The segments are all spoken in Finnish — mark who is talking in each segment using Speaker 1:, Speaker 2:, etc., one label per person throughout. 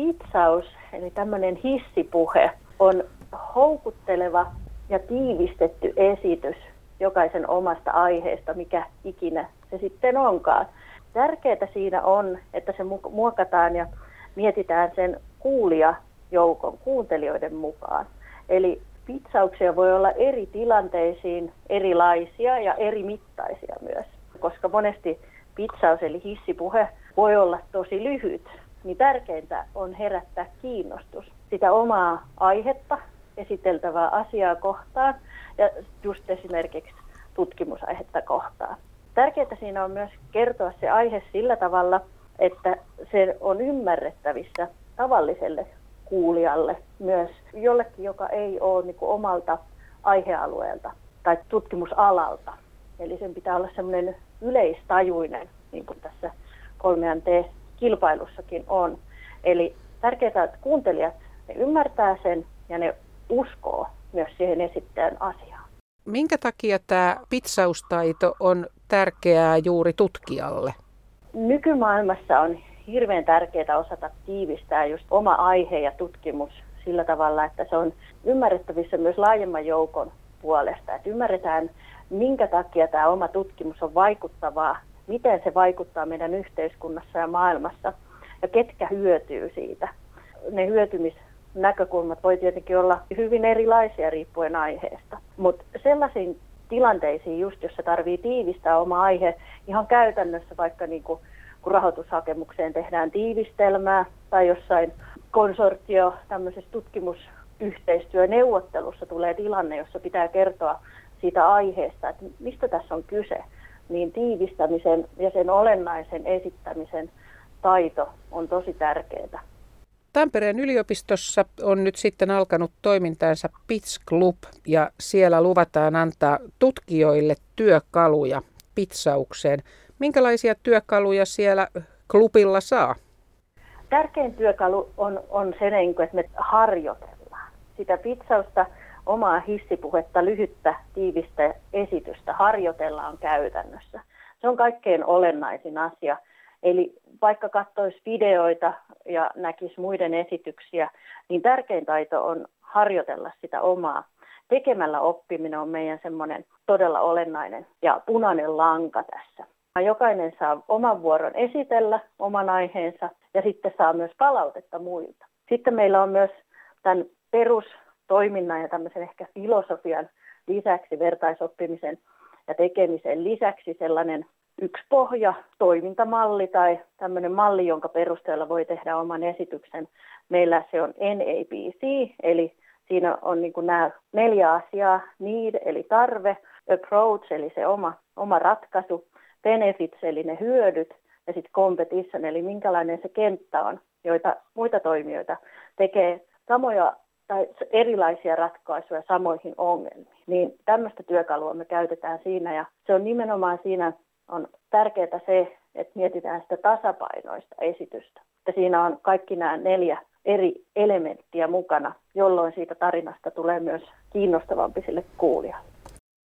Speaker 1: pitsaus, eli tämmöinen hissipuhe, on houkutteleva ja tiivistetty esitys jokaisen omasta aiheesta, mikä ikinä se sitten onkaan. Tärkeää siinä on, että se muokataan ja mietitään sen kuulijajoukon, kuuntelijoiden mukaan. Eli pitsauksia voi olla eri tilanteisiin erilaisia ja eri mittaisia myös, koska monesti pitsaus eli hissipuhe voi olla tosi lyhyt, niin tärkeintä on herättää kiinnostus sitä omaa aihetta, esiteltävää asiaa kohtaan ja just esimerkiksi tutkimusaihetta kohtaan. Tärkeää siinä on myös kertoa se aihe sillä tavalla, että se on ymmärrettävissä tavalliselle kuulijalle myös jollekin, joka ei ole niin omalta aihealueelta tai tutkimusalalta. Eli sen pitää olla semmoinen yleistajuinen, niin kuin tässä 3T-kilpailussakin on. Eli tärkeää, että kuuntelijat ne ymmärtää sen ja ne uskoo myös siihen esittäjän asiaan.
Speaker 2: Minkä takia tämä pitsaustaito on tärkeää juuri tutkijalle?
Speaker 1: Nykymaailmassa on hirveän tärkeää osata tiivistää just oma aihe ja tutkimus sillä tavalla, että se on ymmärrettävissä myös laajemman joukon puolesta. Että ymmärretään, minkä takia tämä oma tutkimus on vaikuttavaa, miten se vaikuttaa meidän yhteiskunnassa ja maailmassa ja ketkä hyötyy siitä. Ne hyötymisnäkökulmat voi tietenkin olla hyvin erilaisia riippuen aiheesta, mutta sellaisiin tilanteisiin just, jossa tarvii tiivistää oma aihe ihan käytännössä vaikka niin kuin kun rahoitushakemukseen tehdään tiivistelmää tai jossain konsortio tämmöisessä tutkimusyhteistyöneuvottelussa tulee tilanne, jossa pitää kertoa siitä aiheesta, että mistä tässä on kyse, niin tiivistämisen ja sen olennaisen esittämisen taito on tosi tärkeää.
Speaker 2: Tampereen yliopistossa on nyt sitten alkanut toimintaansa Pitch Club ja siellä luvataan antaa tutkijoille työkaluja pitsaukseen. Minkälaisia työkaluja siellä klubilla saa?
Speaker 1: Tärkein työkalu on, on se, niin että me harjoitellaan sitä pitsausta, omaa hissipuhetta, lyhyttä, tiivistä esitystä harjoitellaan käytännössä. Se on kaikkein olennaisin asia. Eli vaikka katsoisi videoita ja näkisi muiden esityksiä, niin tärkein taito on harjoitella sitä omaa. Tekemällä oppiminen on meidän semmoinen todella olennainen ja punainen lanka tässä. Jokainen saa oman vuoron esitellä oman aiheensa ja sitten saa myös palautetta muilta. Sitten meillä on myös tämän perustoiminnan ja tämmöisen ehkä filosofian lisäksi vertaisoppimisen ja tekemisen lisäksi sellainen yksi pohja, toimintamalli tai tämmöinen malli, jonka perusteella voi tehdä oman esityksen. Meillä se on NABC, eli siinä on niin kuin nämä neljä asiaa, need eli tarve, approach eli se oma, oma ratkaisu, benefits eli ne hyödyt ja sitten competition eli minkälainen se kenttä on, joita muita toimijoita tekee samoja tai erilaisia ratkaisuja samoihin ongelmiin. Niin tämmöistä työkalua me käytetään siinä ja se on nimenomaan siinä on tärkeää se, että mietitään sitä tasapainoista esitystä. Että siinä on kaikki nämä neljä eri elementtiä mukana, jolloin siitä tarinasta tulee myös kiinnostavampi sille kuulijalle.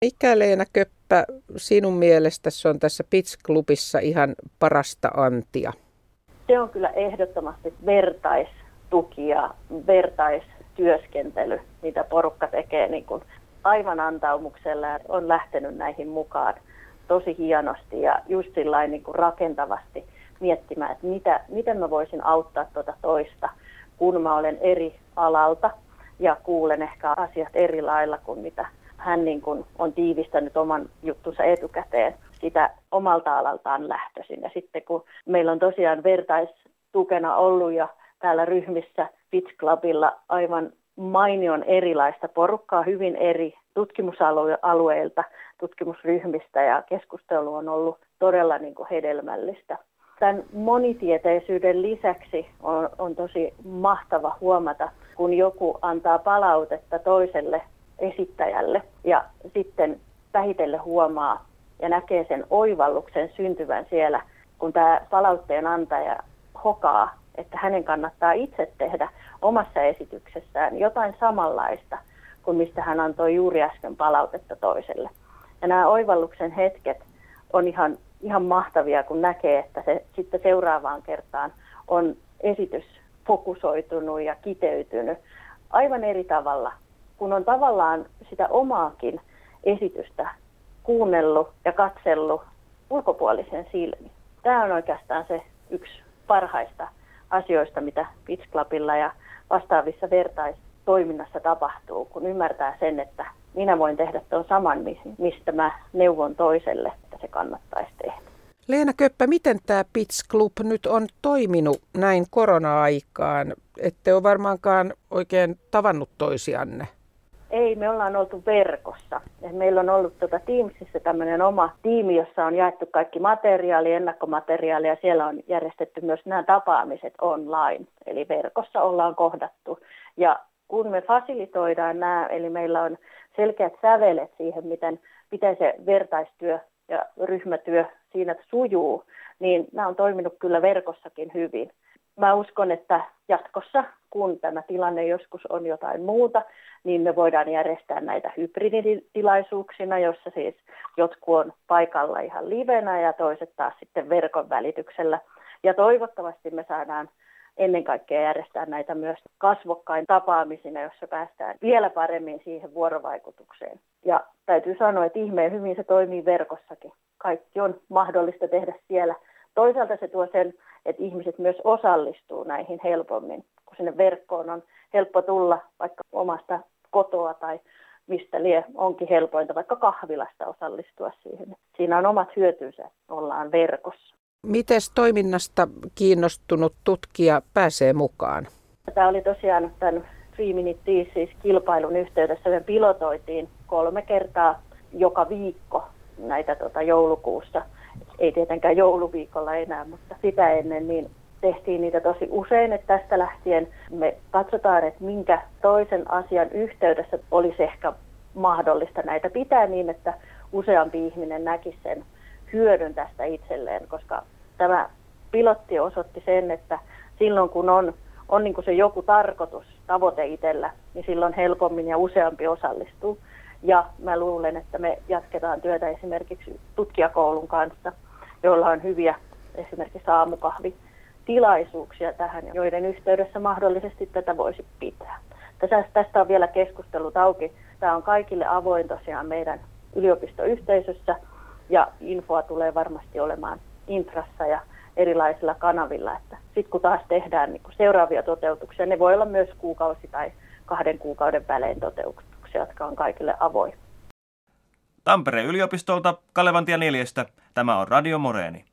Speaker 2: Mikä Leena Köppä sinun mielestä se on tässä Pitch-klubissa ihan parasta antia?
Speaker 1: Se on kyllä ehdottomasti vertaistuki ja vertaistyöskentely, mitä porukka tekee niin kuin aivan antaumuksella ja on lähtenyt näihin mukaan tosi hienosti ja just niin kuin rakentavasti miettimään, että mitä, miten mä voisin auttaa tuota toista, kun mä olen eri alalta ja kuulen ehkä asiat eri lailla kuin mitä hän niin kuin on tiivistänyt oman juttunsa etukäteen sitä omalta alaltaan lähtöisin. Ja sitten kun meillä on tosiaan vertaistukena ollut ja täällä ryhmissä Pitch Clubilla aivan mainion erilaista porukkaa hyvin eri tutkimusalueilta, tutkimusryhmistä ja keskustelu on ollut todella niin kuin hedelmällistä. Tämän monitieteisyyden lisäksi on, on tosi mahtava huomata, kun joku antaa palautetta toiselle esittäjälle ja sitten vähitellen huomaa ja näkee sen oivalluksen syntyvän siellä, kun tämä palautteen antaja hokaa, että hänen kannattaa itse tehdä omassa esityksessään jotain samanlaista kuin mistä hän antoi juuri äsken palautetta toiselle. Ja nämä oivalluksen hetket on ihan, ihan mahtavia, kun näkee, että se sitten seuraavaan kertaan on esitys fokusoitunut ja kiteytynyt aivan eri tavalla, kun on tavallaan sitä omaakin esitystä kuunnellut ja katsellut ulkopuolisen silmin. Tämä on oikeastaan se yksi parhaista asioista, mitä Pitch Clubilla ja vastaavissa vertaistoiminnassa tapahtuu, kun ymmärtää sen, että minä voin tehdä tuon saman, mistä mä neuvon toiselle, että se kannattaisi tehdä.
Speaker 2: Leena Köppä, miten tämä Pitch Club nyt on toiminut näin korona-aikaan? Ette ole varmaankaan oikein tavannut toisianne.
Speaker 1: Ei, me ollaan oltu verkossa. Et meillä on ollut tuota Teamsissa tämmöinen oma tiimi, jossa on jaettu kaikki materiaali, ennakkomateriaali ja siellä on järjestetty myös nämä tapaamiset online. Eli verkossa ollaan kohdattu. Ja kun me fasilitoidaan nämä, eli meillä on selkeät sävelet siihen, miten, miten se vertaistyö ja ryhmätyö siinä sujuu, niin nämä on toiminut kyllä verkossakin hyvin. Mä uskon, että jatkossa, kun tämä tilanne joskus on jotain muuta, niin me voidaan järjestää näitä hybriditilaisuuksina, jossa siis jotkut on paikalla ihan livenä ja toiset taas sitten verkon välityksellä. Ja toivottavasti me saadaan ennen kaikkea järjestää näitä myös kasvokkain tapaamisina, jossa päästään vielä paremmin siihen vuorovaikutukseen. Ja täytyy sanoa, että ihmeen hyvin se toimii verkossakin. Kaikki on mahdollista tehdä siellä. Toisaalta se tuo sen, että ihmiset myös osallistuu näihin helpommin, kun sinne verkkoon on helppo tulla vaikka omasta kotoa tai mistä lie onkin helpointa vaikka kahvilasta osallistua siihen. Siinä on omat hyötynsä, ollaan verkossa.
Speaker 2: Miten toiminnasta kiinnostunut tutkija pääsee mukaan?
Speaker 1: Tämä oli tosiaan tämän Three Minute siis kilpailun yhteydessä. Me pilotoitiin kolme kertaa joka viikko näitä tota, joulukuussa. Ei tietenkään jouluviikolla enää, mutta sitä ennen niin tehtiin niitä tosi usein, että tästä lähtien me katsotaan, että minkä toisen asian yhteydessä olisi ehkä mahdollista näitä pitää niin, että useampi ihminen näkisi sen hyödyn tästä itselleen, koska tämä pilotti osoitti sen, että silloin kun on, on niin kuin se joku tarkoitus, tavoite itsellä, niin silloin helpommin ja useampi osallistuu. Ja mä luulen, että me jatketaan työtä esimerkiksi tutkijakoulun kanssa, joilla on hyviä esimerkiksi aamukahvi tilaisuuksia tähän, joiden yhteydessä mahdollisesti tätä voisi pitää. Tässä, tästä on vielä keskustelut auki. Tämä on kaikille avoin tosiaan meidän yliopistoyhteisössä ja infoa tulee varmasti olemaan intrassa ja erilaisilla kanavilla. Sitten kun taas tehdään niin seuraavia toteutuksia, ne voi olla myös kuukausi tai kahden kuukauden välein toteutuksia, jotka on kaikille avoin.
Speaker 3: Tampereen yliopistolta Kalevantia 4. Tämä on Radio Moreeni.